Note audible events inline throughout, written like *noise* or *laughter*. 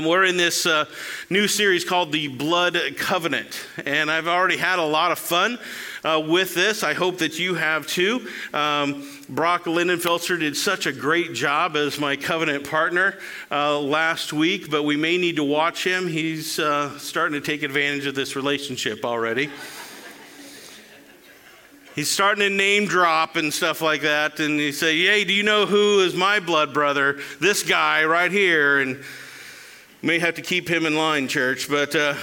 We're in this uh, new series called the Blood Covenant, and I've already had a lot of fun uh, with this. I hope that you have too. Um, Brock Lindenfelser did such a great job as my covenant partner uh, last week, but we may need to watch him. He's uh, starting to take advantage of this relationship already. He's starting to name drop and stuff like that, and he say, "Hey, do you know who is my blood brother? This guy right here." And May have to keep him in line, church. But, uh,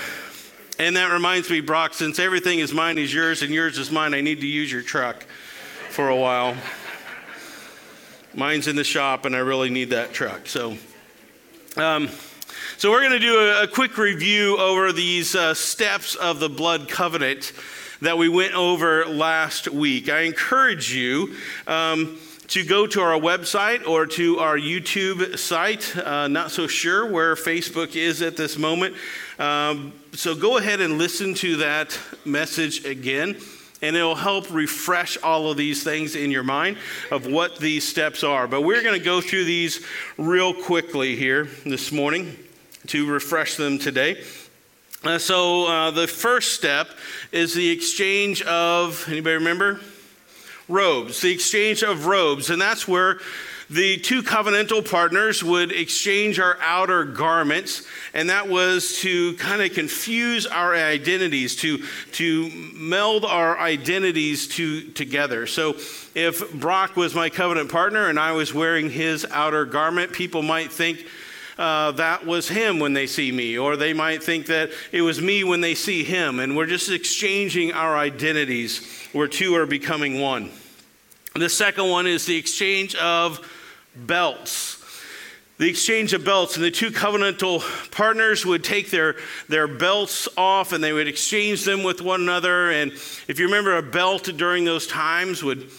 and that reminds me, Brock, since everything is mine is yours and yours is mine, I need to use your truck for a while. Mine's in the shop and I really need that truck. So, um, so we're going to do a, a, quick review over these uh, steps of the blood covenant that we went over last week. I encourage you. Um, to go to our website or to our YouTube site. Uh, not so sure where Facebook is at this moment. Um, so go ahead and listen to that message again, and it'll help refresh all of these things in your mind of what these steps are. But we're going to go through these real quickly here this morning to refresh them today. Uh, so uh, the first step is the exchange of, anybody remember? Robes, the exchange of robes. And that's where the two covenantal partners would exchange our outer garments, and that was to kind of confuse our identities, to, to meld our identities to, together. So if Brock was my covenant partner and I was wearing his outer garment, people might think, uh, that was him when they see me, or they might think that it was me when they see him. And we're just exchanging our identities where two are becoming one. The second one is the exchange of belts. The exchange of belts, and the two covenantal partners would take their, their belts off and they would exchange them with one another. And if you remember, a belt during those times would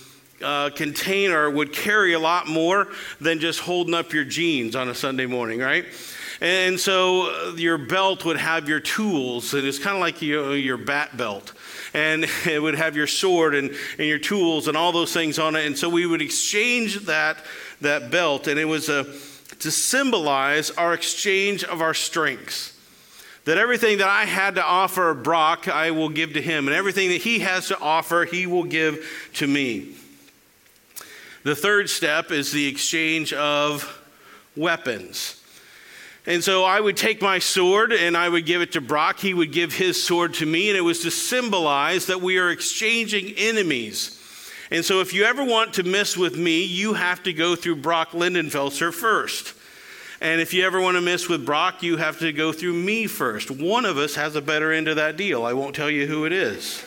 uh, contain or would carry a lot more than just holding up your jeans on a Sunday morning, right? And so uh, your belt would have your tools, and it's kind of like your, your bat belt. And *laughs* it would have your sword and, and your tools and all those things on it. And so we would exchange that, that belt, and it was a, to symbolize our exchange of our strengths that everything that I had to offer Brock, I will give to him, and everything that he has to offer, he will give to me. The third step is the exchange of weapons. And so I would take my sword and I would give it to Brock. He would give his sword to me, and it was to symbolize that we are exchanging enemies. And so if you ever want to miss with me, you have to go through Brock Lindenfelser first. And if you ever want to miss with Brock, you have to go through me first. One of us has a better end of that deal. I won't tell you who it is.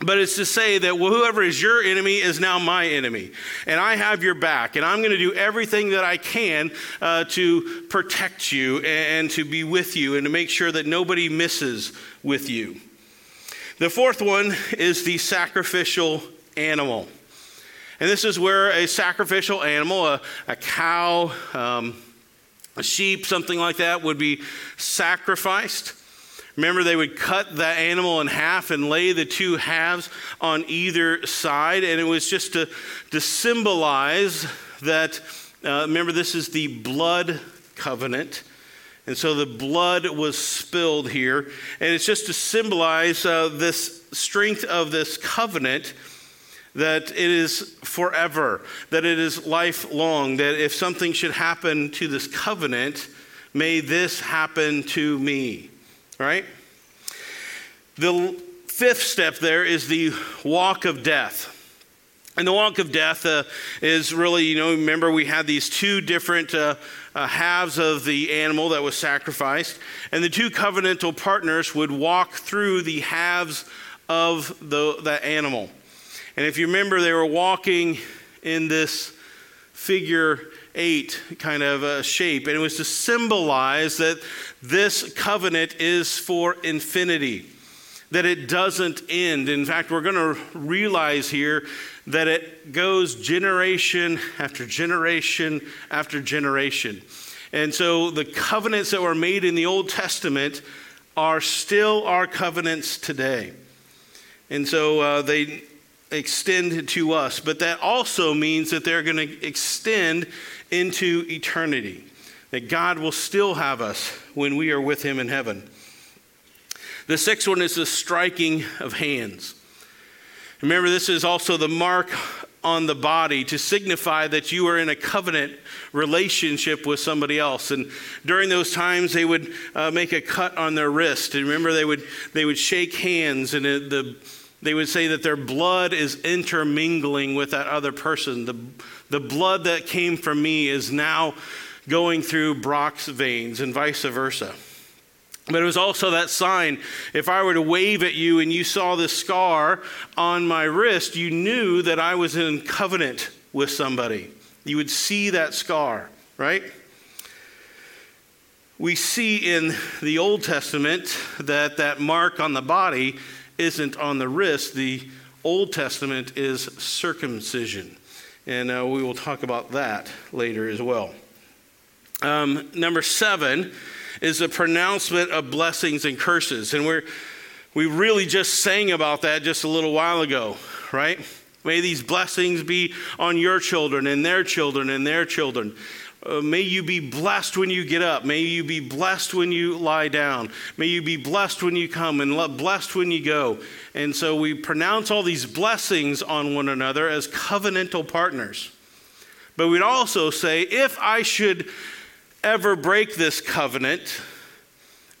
But it's to say that whoever is your enemy is now my enemy. And I have your back. And I'm going to do everything that I can uh, to protect you and to be with you and to make sure that nobody misses with you. The fourth one is the sacrificial animal. And this is where a sacrificial animal, a, a cow, um, a sheep, something like that, would be sacrificed. Remember, they would cut that animal in half and lay the two halves on either side. And it was just to, to symbolize that, uh, remember, this is the blood covenant. And so the blood was spilled here. And it's just to symbolize uh, this strength of this covenant that it is forever, that it is lifelong, that if something should happen to this covenant, may this happen to me right? The fifth step there is the walk of death. And the walk of death uh, is really, you know, remember we had these two different uh, uh, halves of the animal that was sacrificed, and the two covenantal partners would walk through the halves of the, the animal. And if you remember, they were walking in this figure eight kind of a shape, and it was to symbolize that this covenant is for infinity, that it doesn't end. In fact, we're going to realize here that it goes generation after generation after generation. And so the covenants that were made in the Old Testament are still our covenants today. And so uh, they extend to us, but that also means that they're going to extend into eternity. that God will still have us when we are with Him in heaven. The sixth one is the striking of hands. Remember, this is also the mark on the body to signify that you are in a covenant relationship with somebody else. And during those times, they would uh, make a cut on their wrist. And remember, they would, they would shake hands, and it, the, they would say that their blood is intermingling with that other person. The, the blood that came from me is now going through Brock's veins, and vice versa. But it was also that sign. If I were to wave at you and you saw this scar on my wrist, you knew that I was in covenant with somebody. You would see that scar, right? We see in the Old Testament that that mark on the body isn't on the wrist. The Old Testament is circumcision. And uh, we will talk about that later as well. Um, number seven is the pronouncement of blessings and curses. And we're, we really just sang about that just a little while ago, right? May these blessings be on your children and their children and their children. Uh, may you be blessed when you get up. May you be blessed when you lie down. May you be blessed when you come and blessed when you go. And so we pronounce all these blessings on one another as covenantal partners. But we'd also say, if I should ever break this covenant,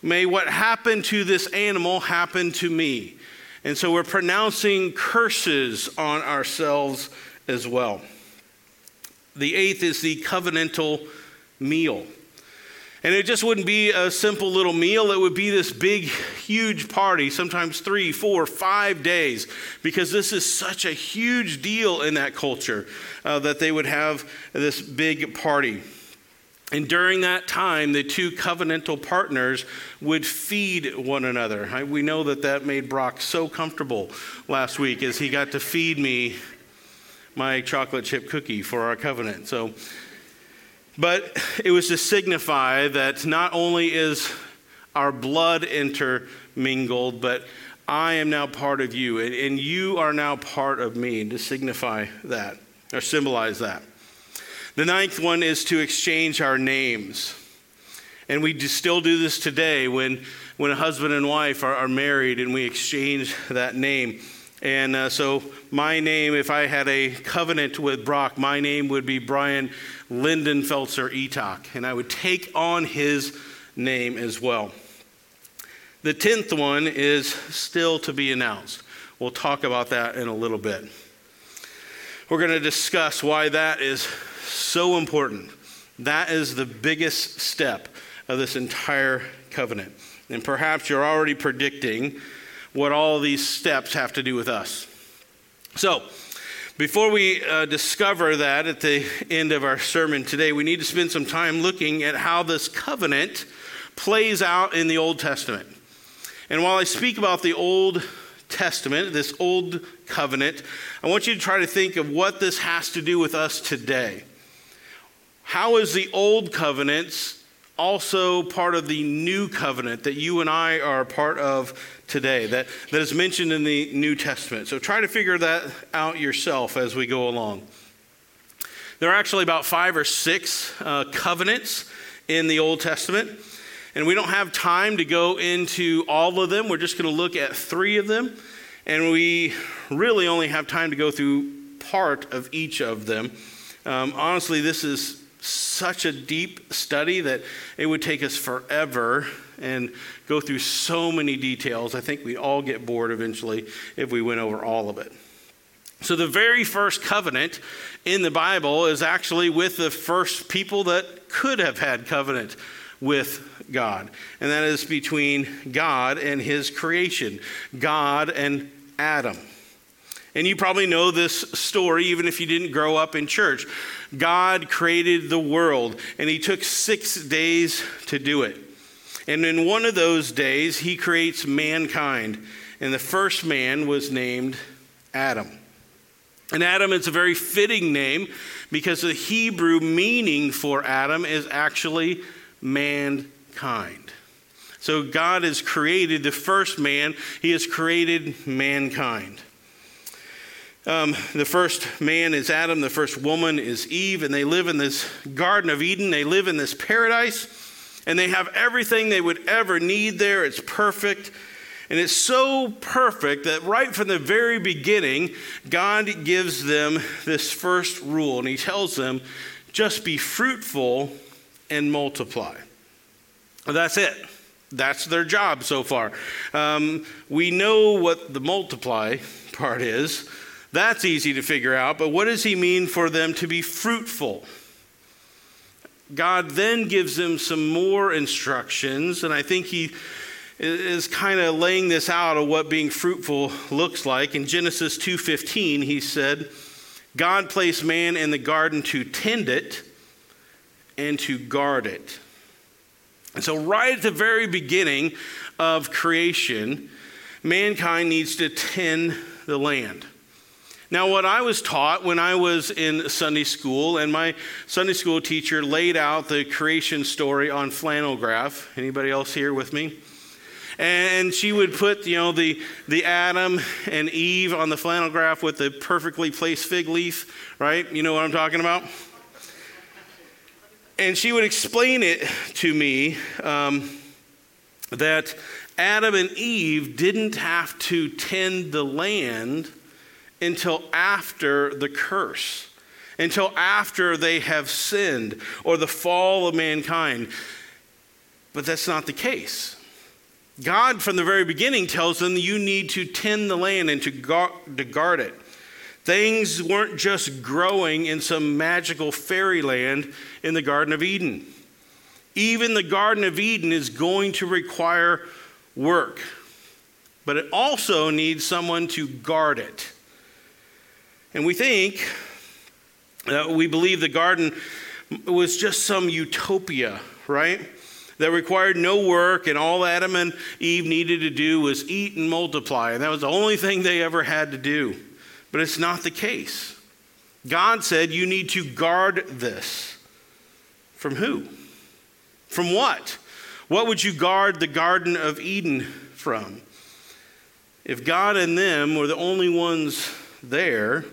may what happened to this animal happen to me. And so we're pronouncing curses on ourselves as well. The eighth is the covenantal meal. And it just wouldn't be a simple little meal. It would be this big, huge party, sometimes three, four, five days, because this is such a huge deal in that culture uh, that they would have this big party. And during that time, the two covenantal partners would feed one another. We know that that made Brock so comfortable last week as he got to feed me my chocolate chip cookie for our covenant. So, but it was to signify that not only is our blood intermingled, but I am now part of you, and you are now part of me, to signify that or symbolize that. The ninth one is to exchange our names. And we still do this today when, when a husband and wife are, are married and we exchange that name. And uh, so, my name, if I had a covenant with Brock, my name would be Brian Lindenfelser Etok, and I would take on his name as well. The tenth one is still to be announced. We'll talk about that in a little bit. We're going to discuss why that is so important. That is the biggest step of this entire covenant. And perhaps you're already predicting what all these steps have to do with us. So, before we uh, discover that at the end of our sermon today, we need to spend some time looking at how this covenant plays out in the Old Testament. And while I speak about the Old Testament, this Old Covenant, I want you to try to think of what this has to do with us today. How is the old covenant also part of the new covenant that you and I are part of today, that, that is mentioned in the New Testament? So try to figure that out yourself as we go along. There are actually about five or six uh, covenants in the Old Testament. And we don't have time to go into all of them. We're just going to look at three of them. And we really only have time to go through part of each of them. Um, honestly, this is such a deep study that it would take us forever and go through so many details. I think we'd all get bored eventually if we went over all of it. So, the very first covenant in the Bible is actually with the first people that could have had covenant with God, and that is between God and his creation, God and Adam. And you probably know this story even if you didn't grow up in church. God created the world, and He took six days to do it. And in one of those days, He creates mankind. And the first man was named Adam. And Adam is a very fitting name because the Hebrew meaning for Adam is actually mankind. So God has created the first man, He has created mankind. Um, the first man is Adam, the first woman is Eve, and they live in this Garden of Eden. They live in this paradise, and they have everything they would ever need there. It's perfect. And it's so perfect that right from the very beginning, God gives them this first rule, and He tells them, just be fruitful and multiply. That's it. That's their job so far. Um, we know what the multiply part is. That's easy to figure out, but what does he mean for them to be fruitful? God then gives them some more instructions, and I think he is kind of laying this out of what being fruitful looks like. In Genesis 2:15, he said, God placed man in the garden to tend it and to guard it. And so, right at the very beginning of creation, mankind needs to tend the land. Now, what I was taught when I was in Sunday school, and my Sunday school teacher laid out the creation story on flannel graph. Anybody else here with me? And she would put, you know, the, the Adam and Eve on the flannel graph with the perfectly placed fig leaf, right? You know what I'm talking about? And she would explain it to me um, that Adam and Eve didn't have to tend the land until after the curse, until after they have sinned or the fall of mankind. But that's not the case. God, from the very beginning, tells them you need to tend the land and to guard it. Things weren't just growing in some magical fairyland in the Garden of Eden. Even the Garden of Eden is going to require work, but it also needs someone to guard it. And we think, uh, we believe the garden was just some utopia, right? That required no work, and all Adam and Eve needed to do was eat and multiply. And that was the only thing they ever had to do. But it's not the case. God said you need to guard this. From who? From what? What would you guard the Garden of Eden from? If God and them were the only ones there,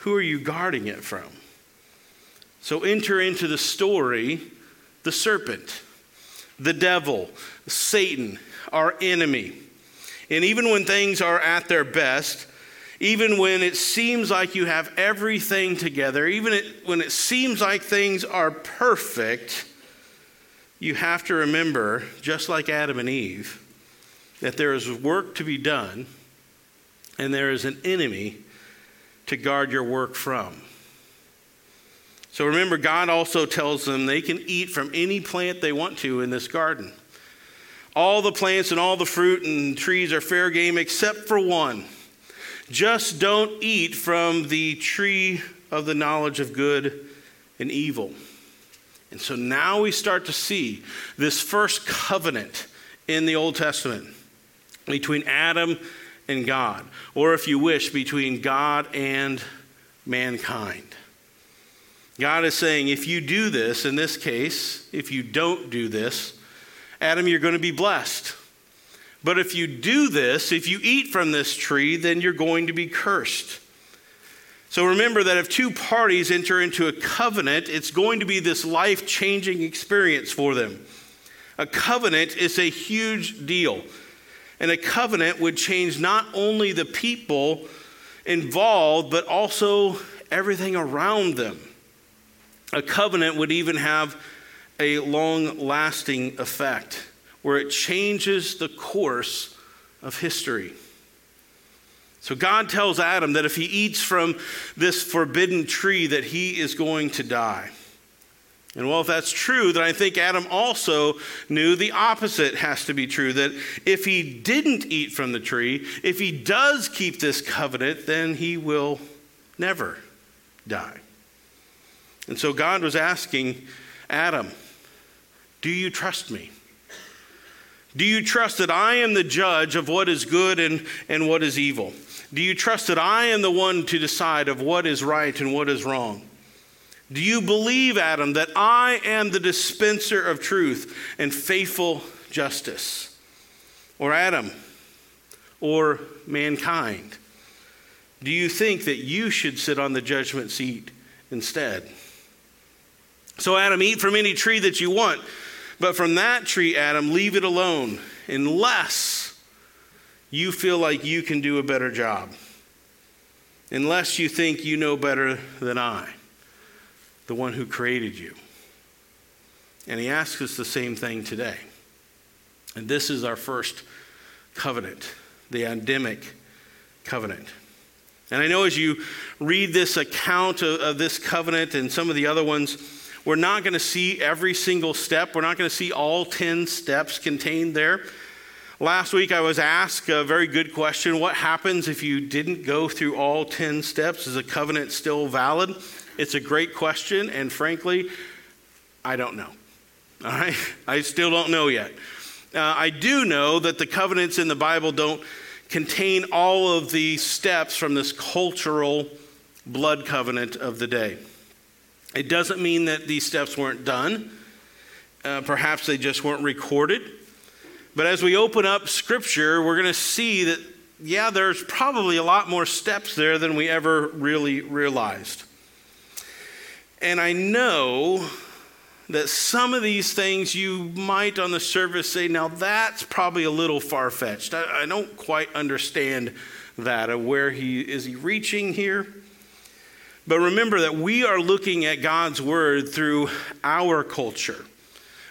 who are you guarding it from? So enter into the story the serpent, the devil, Satan, our enemy. And even when things are at their best, even when it seems like you have everything together, even it, when it seems like things are perfect, you have to remember, just like Adam and Eve, that there is work to be done and there is an enemy to guard your work from. So remember, God also tells them they can eat from any plant they want to in this garden. All the plants and all the fruit and trees are fair game except for one just don't eat from the tree of the knowledge of good and evil. And so now we start to see this first covenant in the Old Testament between Adam and God, or if you wish, between God and mankind. God is saying, if you do this, in this case, if you don't do this, Adam, you're going to be blessed. But if you do this, if you eat from this tree, then you're going to be cursed. So remember that if two parties enter into a covenant, it's going to be this life changing experience for them. A covenant is a huge deal. And a covenant would change not only the people involved, but also everything around them. A covenant would even have a long lasting effect where it changes the course of history. So God tells Adam that if he eats from this forbidden tree that he is going to die. And well, if that's true, then I think Adam also knew the opposite has to be true that if he didn't eat from the tree, if he does keep this covenant, then he will never die. And so God was asking Adam, Do you trust me? Do you trust that I am the judge of what is good and, and what is evil? Do you trust that I am the one to decide of what is right and what is wrong? Do you believe, Adam, that I am the dispenser of truth and faithful justice? Or Adam, or mankind? do you think that you should sit on the judgment seat instead? So, Adam, eat from any tree that you want, but from that tree, Adam, leave it alone, unless you feel like you can do a better job, unless you think you know better than I, the one who created you. And he asks us the same thing today. And this is our first covenant, the Adamic covenant. And I know as you read this account of, of this covenant and some of the other ones, we're not going to see every single step. We're not going to see all 10 steps contained there. Last week, I was asked a very good question What happens if you didn't go through all 10 steps? Is a covenant still valid? It's a great question, and frankly, I don't know. *laughs* All right? I still don't know yet. Uh, I do know that the covenants in the Bible don't contain all of the steps from this cultural blood covenant of the day. It doesn't mean that these steps weren't done. Uh, perhaps they just weren't recorded. But as we open up Scripture, we're going to see that, yeah, there's probably a lot more steps there than we ever really realized. And I know that some of these things you might on the surface say, now that's probably a little far fetched. I, I, don't quite understand that. Of where he is he reaching here? But remember that we are looking at God's word through our culture.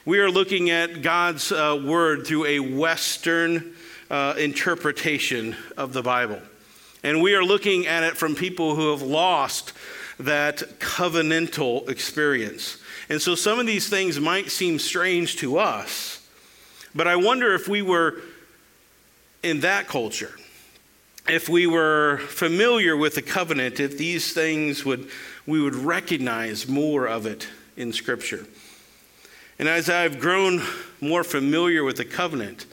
We are looking at God's uh, word through a Western uh, interpretation of the Bible. And we are looking at it from people who have lost that covenantal experience. And so some of these things might seem strange to us, but I wonder if we were in that culture, if we were familiar with the covenant, if these things would, we would recognize more of it in Scripture. And as I've grown more familiar with the covenant,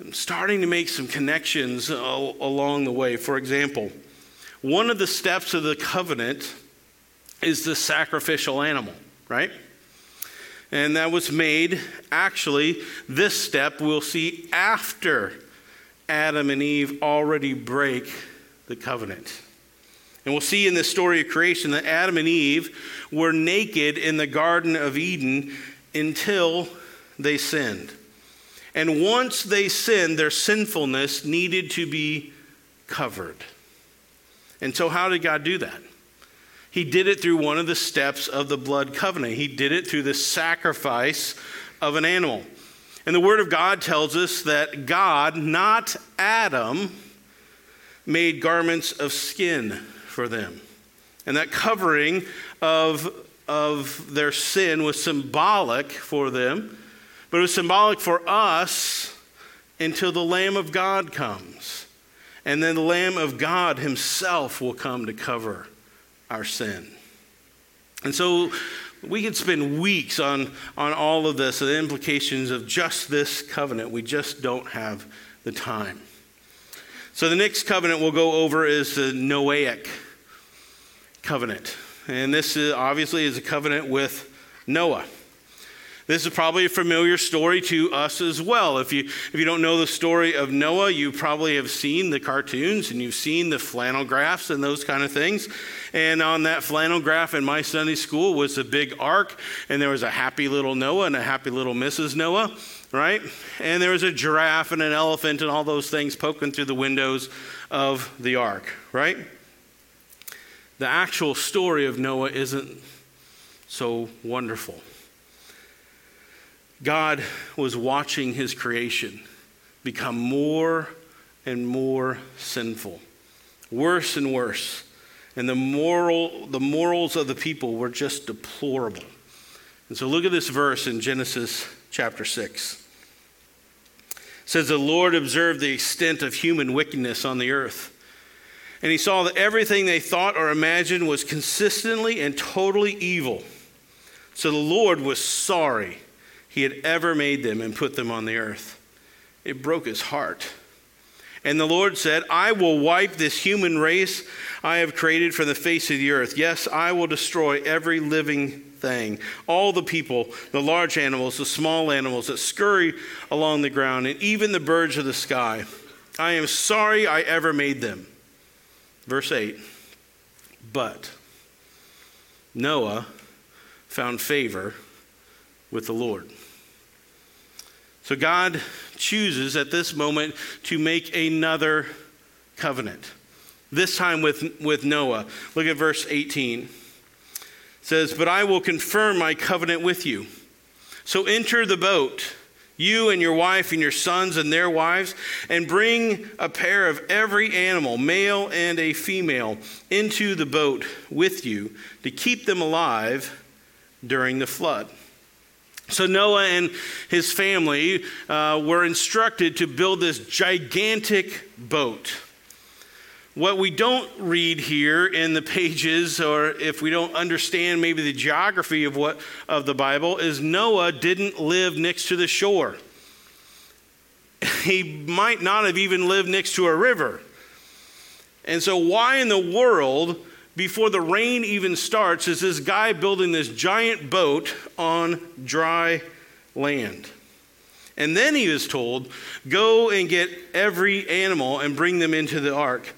I'm starting to make some connections along the way. For example, one of the steps of the covenant is the sacrificial animal right? And that was made, actually, this step we'll see after Adam and Eve already break the covenant. And we'll see in this story of creation that Adam and Eve were naked in the Garden of Eden until they sinned. And once they sinned, their sinfulness needed to be covered. And so, how did God do that? He did it through one of the steps of the blood covenant. He did it through the sacrifice of an animal. And the Word of God tells us that God, not Adam, made garments of skin for them. And that covering of, of their sin was symbolic for them, but it was symbolic for us until the Lamb of God comes. And then the Lamb of God himself will come to cover our sin. And so we could spend weeks on, on all of this, the implications of just this covenant. We just don't have the time. So the next covenant we'll go over is the Noahic covenant. And this is, obviously is a covenant with Noah. This is probably a familiar story to us as well. If you, if you don't know the story of Noah, you probably have seen the cartoons and you've seen the flannel graphs and those kind of things. And on that flannel graph in my Sunday school was a big ark, and there was a happy little Noah and a happy little Mrs. Noah, right? And there was a giraffe and an elephant and all those things poking through the windows of the ark, right? The actual story of Noah isn't so wonderful. God was watching his creation become more and more sinful, worse and worse. And the, moral, the morals of the people were just deplorable. And so look at this verse in Genesis chapter 6. It says, The Lord observed the extent of human wickedness on the earth. And he saw that everything they thought or imagined was consistently and totally evil. So the Lord was sorry he had ever made them and put them on the earth. It broke his heart. And the Lord said, I will wipe this human race I have created from the face of the earth. Yes, I will destroy every living thing, all the people, the large animals, the small animals that scurry along the ground, and even the birds of the sky. I am sorry I ever made them. Verse 8 But Noah found favor with the Lord. So God chooses at this moment to make another covenant, this time with, with Noah. Look at verse 18. It says, But I will confirm my covenant with you. So enter the boat you and your wife and your sons and their wives, and bring a pair of every animal, male and a female, into the boat with you to keep them alive during the flood. So Noah and his family uh, were instructed to build this gigantic boat. What we don't read here in the pages, or if we don't understand maybe the geography of what of the Bible, is Noah didn't live next to the shore. He might not have even lived next to a river. And so, why in the world, before the rain even starts, is this guy building this giant boat on dry land? And then he was told, Go and get every animal and bring them into the ark.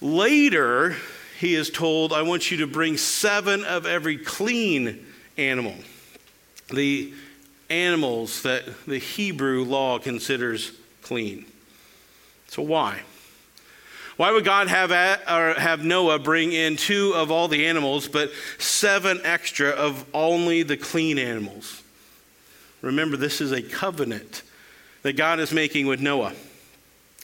Later, he is told, I want you to bring seven of every clean animal. The animals that the Hebrew law considers clean. So, why? Why would God have, have Noah bring in two of all the animals, but seven extra of only the clean animals? Remember, this is a covenant that God is making with Noah.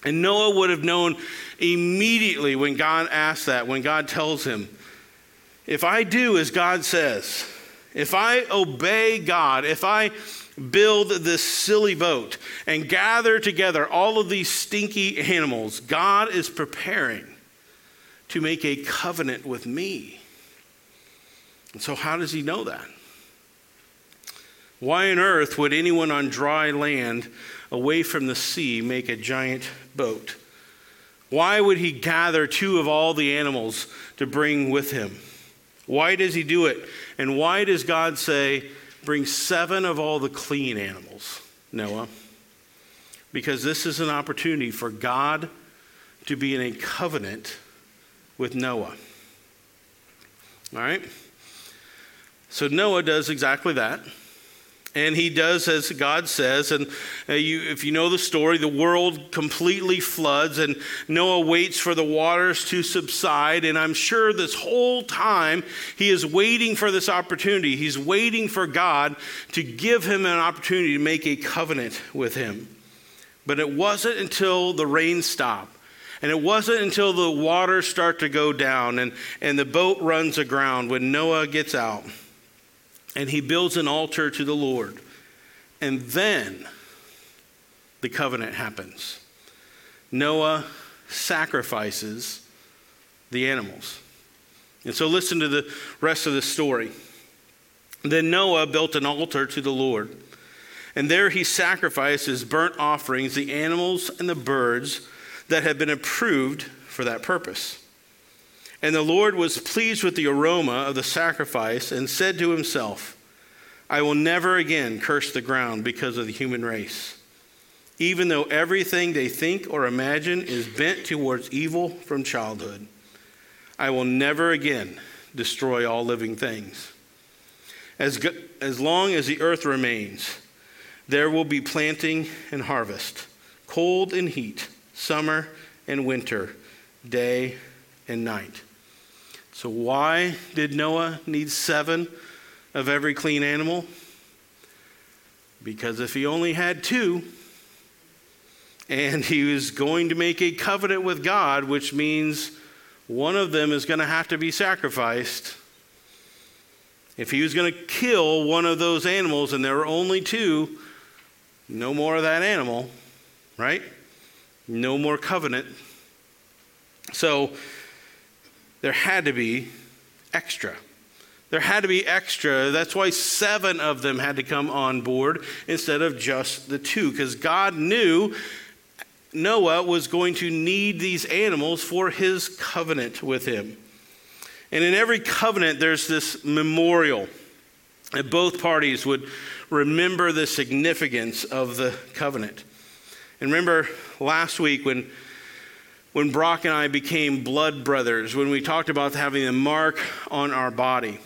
And Noah would have known immediately when God asks that, when God tells him, If I do as God says, if I obey God, if I build this silly boat and gather together all of these stinky animals, God is preparing to make a covenant with me. And so, how does he know that? Why on earth would anyone on dry land away from the sea make a giant boat? Why would he gather two of all the animals to bring with him? Why does he do it? And why does God say, bring seven of all the clean animals, Noah? Because this is an opportunity for God to be in a covenant with Noah. All right? So Noah does exactly that. And he does as God says. And uh, you, if you know the story, the world completely floods, and Noah waits for the waters to subside. And I'm sure this whole time he is waiting for this opportunity. He's waiting for God to give him an opportunity to make a covenant with him. But it wasn't until the rain stopped. And it wasn't until the waters start to go down and, and the boat runs aground when Noah gets out and he builds an altar to the Lord. And then the covenant happens. Noah sacrifices the animals. And so listen to the rest of the story. Then Noah built an altar to the Lord, and there he sacrificed his burnt offerings, the animals and the birds that had been approved for that purpose. And the Lord was pleased with the aroma of the sacrifice and said to himself, I will never again curse the ground because of the human race, even though everything they think or imagine is bent towards evil from childhood. I will never again destroy all living things. As, go- as long as the earth remains, there will be planting and harvest, cold and heat, summer and winter, day and night. So, why did Noah need seven of every clean animal? Because if he only had two, and he was going to make a covenant with God, which means one of them is going to have to be sacrificed. If he was going to kill one of those animals and there were only two, no more of that animal, right? No more covenant. So, there had to be extra. There had to be extra. That's why seven of them had to come on board instead of just the two, because God knew Noah was going to need these animals for his covenant with him. And in every covenant, there's this memorial that both parties would remember the significance of the covenant. And remember last week when when Brock and I became blood brothers, when we talked about having a mark on our body.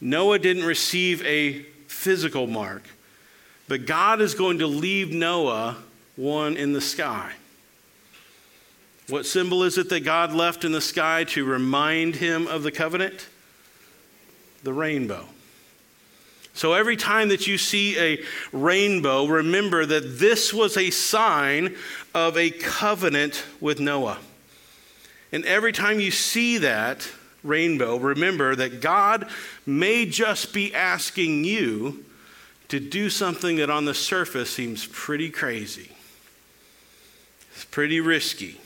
Noah didn't receive a physical mark, but God is going to leave Noah one in the sky. What symbol is it that God left in the sky to remind him of the covenant? The rainbow. So every time that you see a rainbow, remember that this was a sign of a covenant with Noah. And every time you see that rainbow, remember that God may just be asking you to do something that on the surface seems pretty crazy. It's pretty risky.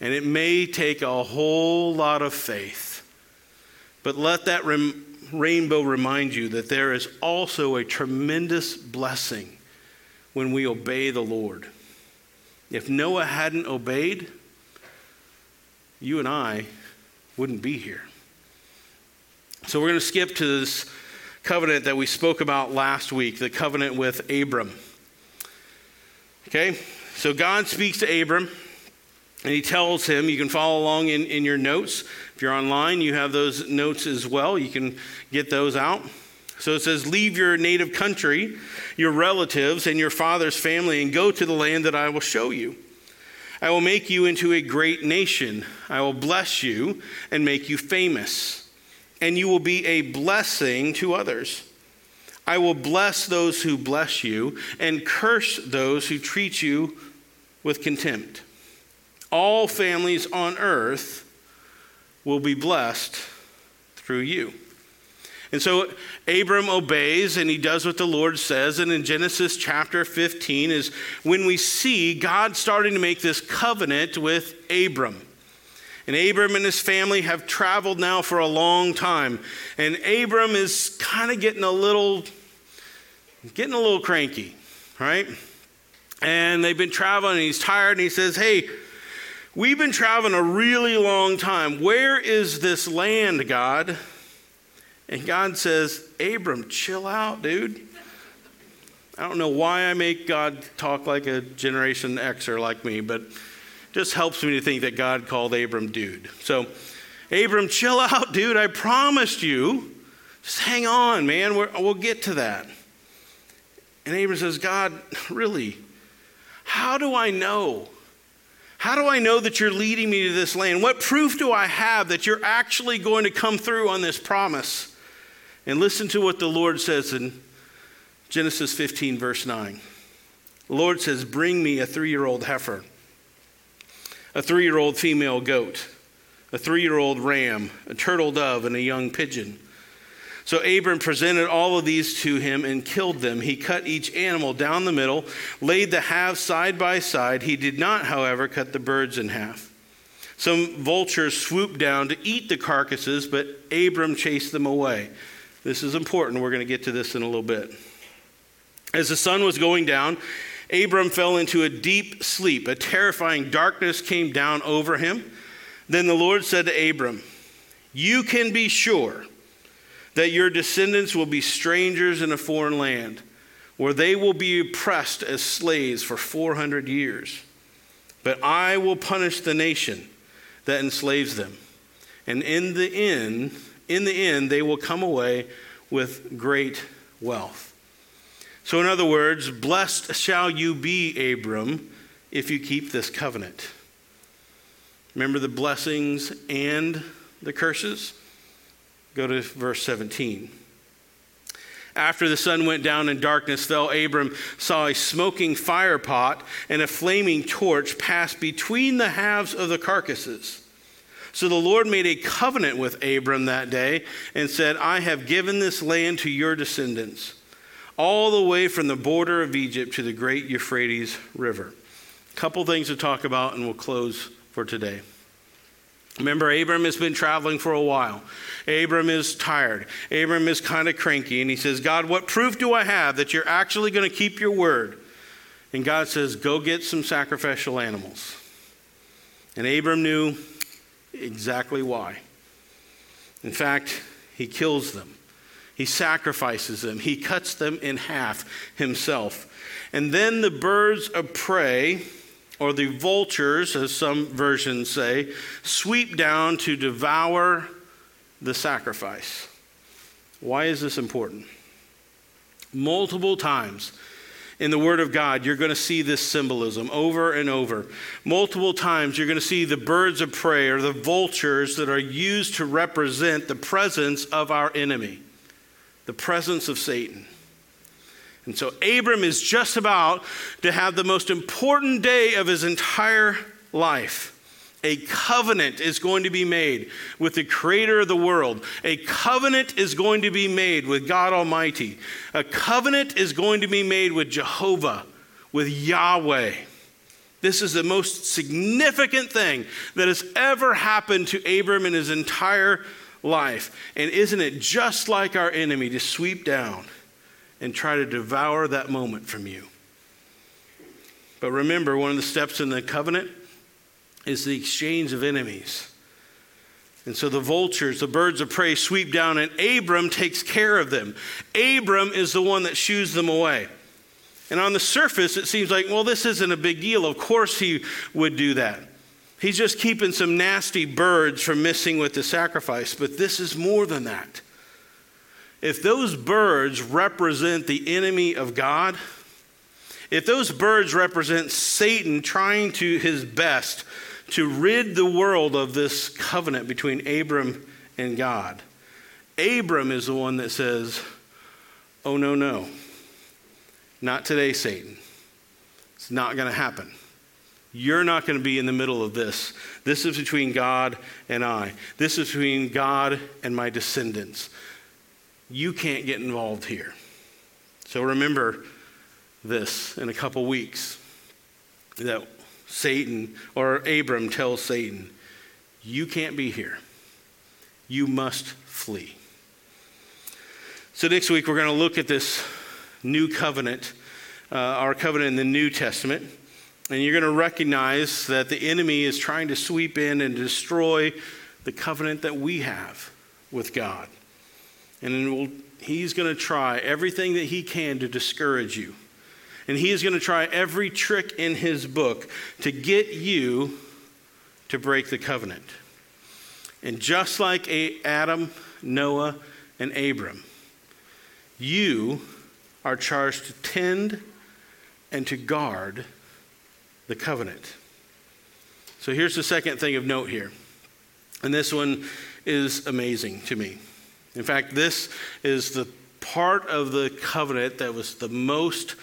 And it may take a whole lot of faith. But let that rem- rainbow remind you that there is also a tremendous blessing when we obey the Lord. If Noah hadn't obeyed, you and I wouldn't be here. So we're going to skip to this covenant that we spoke about last week, the covenant with Abram. Okay? So God speaks to Abram and he tells him, you can follow along in, in your notes. You're online, you have those notes as well. You can get those out. So it says, Leave your native country, your relatives, and your father's family, and go to the land that I will show you. I will make you into a great nation. I will bless you and make you famous, and you will be a blessing to others. I will bless those who bless you, and curse those who treat you with contempt all families on earth will be blessed through you. And so Abram obeys and he does what the Lord says. And in Genesis chapter 15 is when we see God starting to make this covenant with Abram. And Abram and his family have traveled now for a long time. And Abram is kind of getting a little getting a little cranky, right? And they've been traveling and he's tired and he says, "Hey, We've been traveling a really long time. Where is this land, God? And God says, Abram, chill out, dude. I don't know why I make God talk like a Generation Xer like me, but it just helps me to think that God called Abram dude. So, Abram, chill out, dude. I promised you. Just hang on, man. we will get to that. And Abram says, God, really? How do I know how do I know that you're leading me to this land? What proof do I have that you're actually going to come through on this promise? And listen to what the Lord says in Genesis 15, verse 9. The Lord says, Bring me a three year old heifer, a three year old female goat, a three year old ram, a turtle dove, and a young pigeon. So Abram presented all of these to him and killed them. He cut each animal down the middle, laid the halves side by side. He did not, however, cut the birds in half. Some vultures swooped down to eat the carcasses, but Abram chased them away. This is important. We're going to get to this in a little bit. As the sun was going down, Abram fell into a deep sleep. A terrifying darkness came down over him. Then the Lord said to Abram, You can be sure that your descendants will be strangers in a foreign land, where they will be oppressed as slaves for 400 years. But I will punish the nation that enslaves them. And in the end, in the end, they will come away with great wealth. So, in other words, blessed shall you be, Abram, if you keep this covenant. Remember the blessings and the curses? Go to verse 17. After the sun went down and darkness fell, Abram saw a smoking fire pot and a flaming torch pass between the halves of the carcasses. So the Lord made a covenant with Abram that day and said, I have given this land to your descendants, all the way from the border of Egypt to the great Euphrates River. A couple things to talk about, and we'll close for today. Remember, Abram has been traveling for a while. Abram is tired. Abram is kind of cranky. And he says, God, what proof do I have that you're actually going to keep your word? And God says, Go get some sacrificial animals. And Abram knew exactly why. In fact, he kills them, he sacrifices them, he cuts them in half himself. And then the birds of prey or the vultures, as some versions say, sweep down to devour the sacrifice. Why is this important? Multiple times in the Word of God, you're going to see this symbolism over and over. Multiple times, you're going to see the birds of prey or the vultures that are used to represent the presence of our enemy, the presence of Satan. And so, Abram is just about to have the most important day of his entire life. A covenant is going to be made with the creator of the world. A covenant is going to be made with God Almighty. A covenant is going to be made with Jehovah, with Yahweh. This is the most significant thing that has ever happened to Abram in his entire life. And isn't it just like our enemy to sweep down and try to devour that moment from you? But remember, one of the steps in the covenant is the exchange of enemies. And so the vultures, the birds of prey, sweep down, and Abram takes care of them. Abram is the one that shoos them away. And on the surface, it seems like, well, this isn't a big deal. Of course, he would do that. He's just keeping some nasty birds from missing with the sacrifice. But this is more than that. If those birds represent the enemy of God, if those birds represent Satan trying to his best to rid the world of this covenant between Abram and God. Abram is the one that says, Oh, no, no. Not today, Satan. It's not going to happen. You're not going to be in the middle of this. This is between God and I. This is between God and my descendants. You can't get involved here. So remember this in a couple weeks that Satan, or Abram tells Satan, You can't be here. You must flee. So, next week, we're going to look at this new covenant, uh, our covenant in the New Testament. And you're going to recognize that the enemy is trying to sweep in and destroy the covenant that we have with God. And we'll, he's going to try everything that he can to discourage you. And he is going to try every trick in his book to get you to break the covenant. And just like Adam, Noah, and Abram, you are charged to tend and to guard the covenant. So here's the second thing of note here. And this one is amazing to me. In fact, this is the part of the covenant that was the most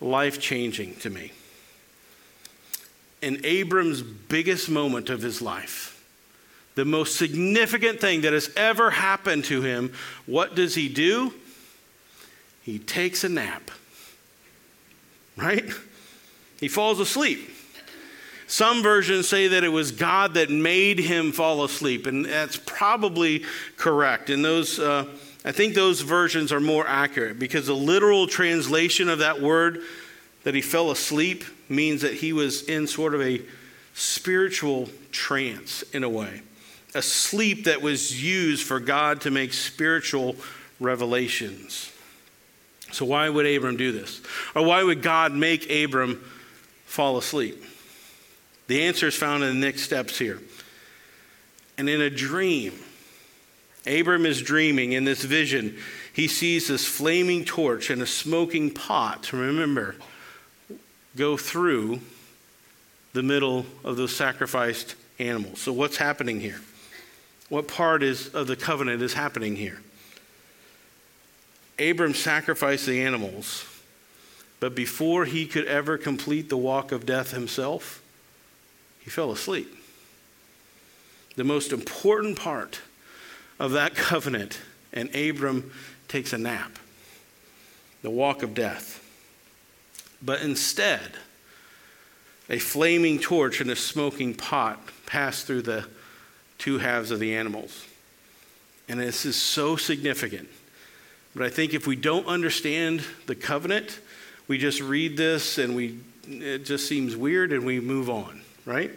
life changing to me. In Abram's biggest moment of his life, the most significant thing that has ever happened to him, what does he do? He takes a nap. Right? He falls asleep. Some versions say that it was God that made him fall asleep, and that's probably correct. And those, uh, I think those versions are more accurate because the literal translation of that word that he fell asleep means that he was in sort of a spiritual trance in a way, a sleep that was used for God to make spiritual revelations. So, why would Abram do this? Or why would God make Abram fall asleep? The answer is found in the next steps here. And in a dream, Abram is dreaming in this vision. He sees this flaming torch and a smoking pot. Remember, go through the middle of those sacrificed animals. So, what's happening here? What part is, of the covenant is happening here? Abram sacrificed the animals, but before he could ever complete the walk of death himself, he fell asleep. The most important part of that *laughs* covenant, and Abram takes a nap the walk of death. But instead, a flaming torch and a smoking pot pass through the two halves of the animals. And this is so significant. But I think if we don't understand the covenant, we just read this and we it just seems weird and we move on, right?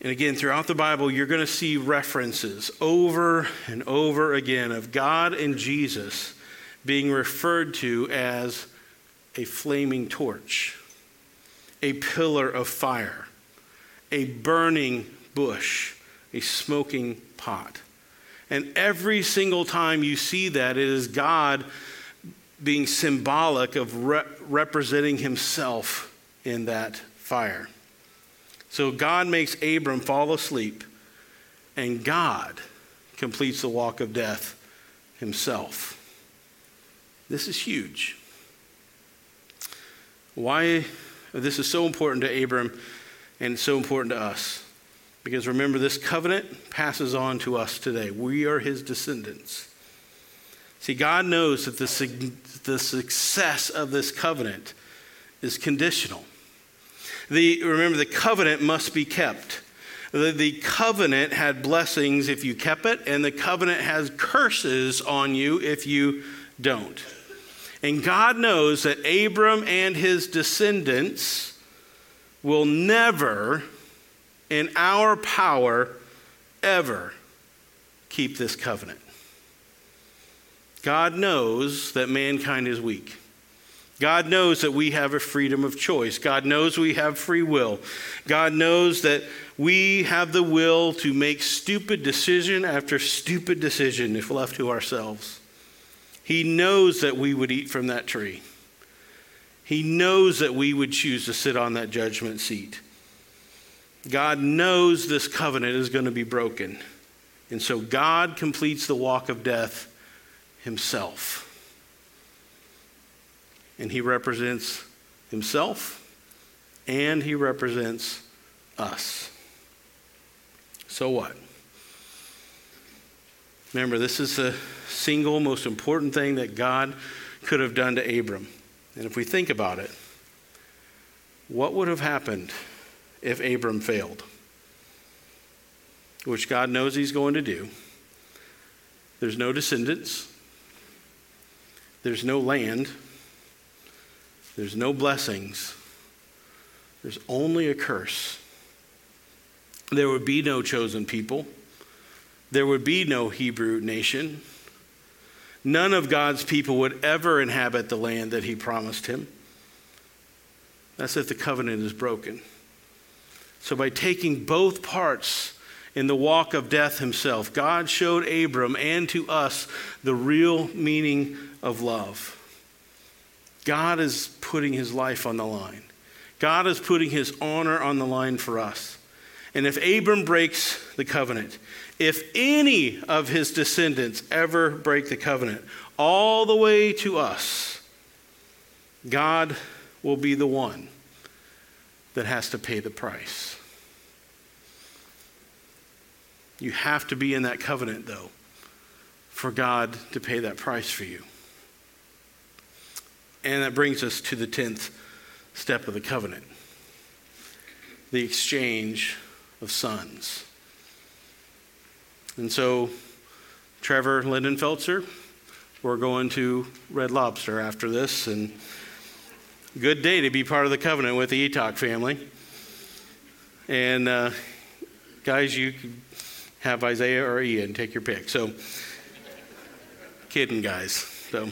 And again, throughout the Bible, you're going to see references over and over again of God and Jesus being referred to as a flaming torch. a pillar of fire, a burning bush, a smoking pot. And every single time you see that, it is God being symbolic of re- representing himself in that fire. So God makes Abram fall asleep, and God completes the walk of death himself. This is huge. Why this is so important to Abram and so important to us. Because remember, this covenant passes on to us today. We are his descendants. See, God knows that the, the success of this covenant is conditional. The, remember, the covenant must be kept. The, the covenant had blessings if you kept it, and the covenant has curses on you if you don't. And God knows that Abram and his descendants will never, in our power, ever keep this covenant. God knows that mankind is weak. God knows that we have a freedom of choice. God knows we have free will. God knows that we have the will to make stupid decision after stupid decision if left to ourselves. He knows that we would eat from that tree. He knows that we would choose to sit on that judgment seat. God knows this covenant is going to be broken. And so God completes the walk of death himself. And he represents himself and he represents us. So what? Remember, this is the single most important thing that God could have done to Abram. And if we think about it, what would have happened if Abram failed? Which God knows he's going to do. There's no descendants. There's no land, there's no blessings, there's only a curse. There would be no chosen people, there would be no Hebrew nation. None of God's people would ever inhabit the land that he promised him. That's if the covenant is broken. So, by taking both parts in the walk of death himself, God showed Abram and to us the real meaning of love. God is putting his life on the line. God is putting his honor on the line for us. And if Abram breaks the covenant, if any of his descendants ever break the covenant, all the way to us, God will be the one that has to pay the price. You have to be in that covenant, though, for God to pay that price for you. And that brings us to the 10th step of the covenant the exchange of sons. And so, Trevor Lindenfeltzer, we're going to Red Lobster after this, and good day to be part of the covenant with the Etok family. And uh, guys, you have Isaiah or Ian, take your pick. So, kidding, guys. So.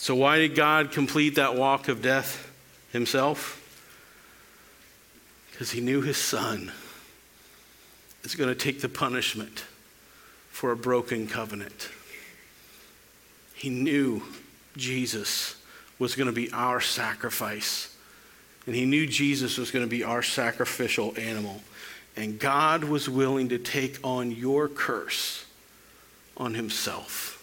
So, why did God complete that walk of death himself? Because he knew his son is going to take the punishment for a broken covenant. He knew Jesus was going to be our sacrifice, and he knew Jesus was going to be our sacrificial animal. And God was willing to take on your curse on himself.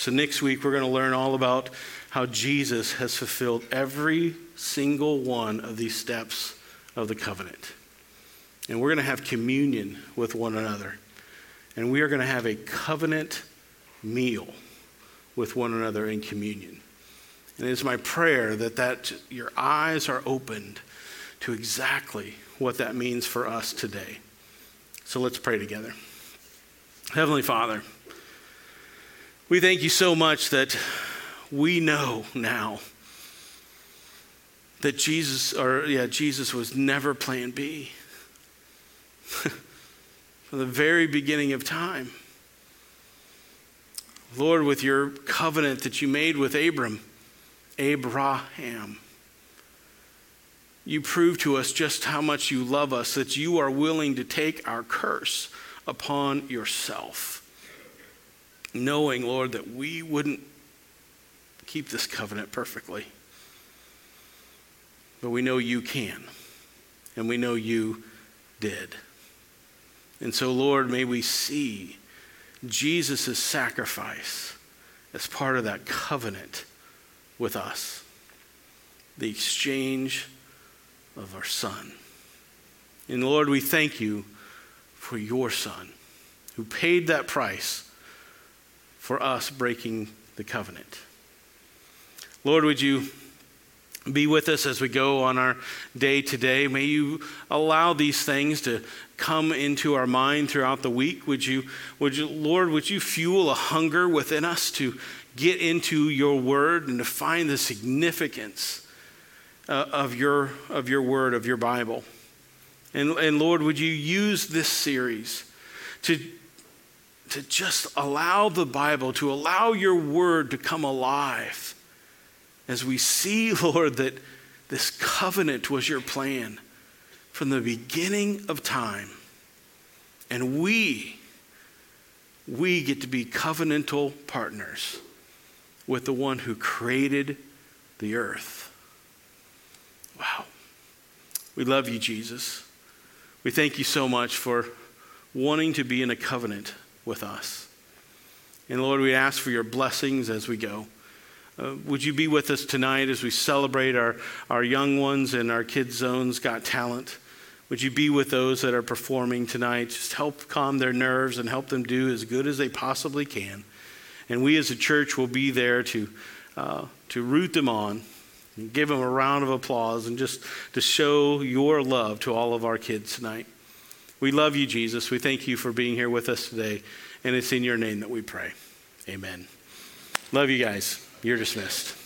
So, next week, we're going to learn all about how Jesus has fulfilled every single one of these steps of the covenant. And we're going to have communion with one another. And we are going to have a covenant meal with one another in communion. And it's my prayer that, that your eyes are opened to exactly what that means for us today. So let's pray together. Heavenly Father, we thank you so much that we know now that Jesus, or yeah, Jesus was never plan B. *laughs* From the very beginning of time. Lord, with your covenant that you made with Abram, Abraham, you prove to us just how much you love us, that you are willing to take our curse upon yourself. Knowing, Lord, that we wouldn't keep this covenant perfectly. But we know you can, and we know you did. And so, Lord, may we see Jesus' sacrifice as part of that covenant with us the exchange of our Son. And Lord, we thank you for your Son who paid that price for us breaking the covenant. Lord, would you be with us as we go on our day today? May you allow these things to come into our mind throughout the week. Would you, would you, Lord, would you fuel a hunger within us to get into your word and to find the significance uh, of, your, of your word, of your Bible? And, and Lord, would you use this series to, to just allow the Bible, to allow your word to come alive as we see, *laughs* Lord, that this covenant was your plan from the beginning of time. And we, we get to be covenantal partners with the one who created the earth. Wow. We love you, Jesus. We thank you so much for wanting to be in a covenant with us. And Lord, we ask for your blessings as we go. Uh, would you be with us tonight as we celebrate our, our young ones and our kids' zones got talent? Would you be with those that are performing tonight? Just help calm their nerves and help them do as good as they possibly can. And we as a church will be there to, uh, to root them on and give them a round of applause and just to show your love to all of our kids tonight. We love you, Jesus. We thank you for being here with us today. And it's in your name that we pray. Amen. Love you guys. You're dismissed.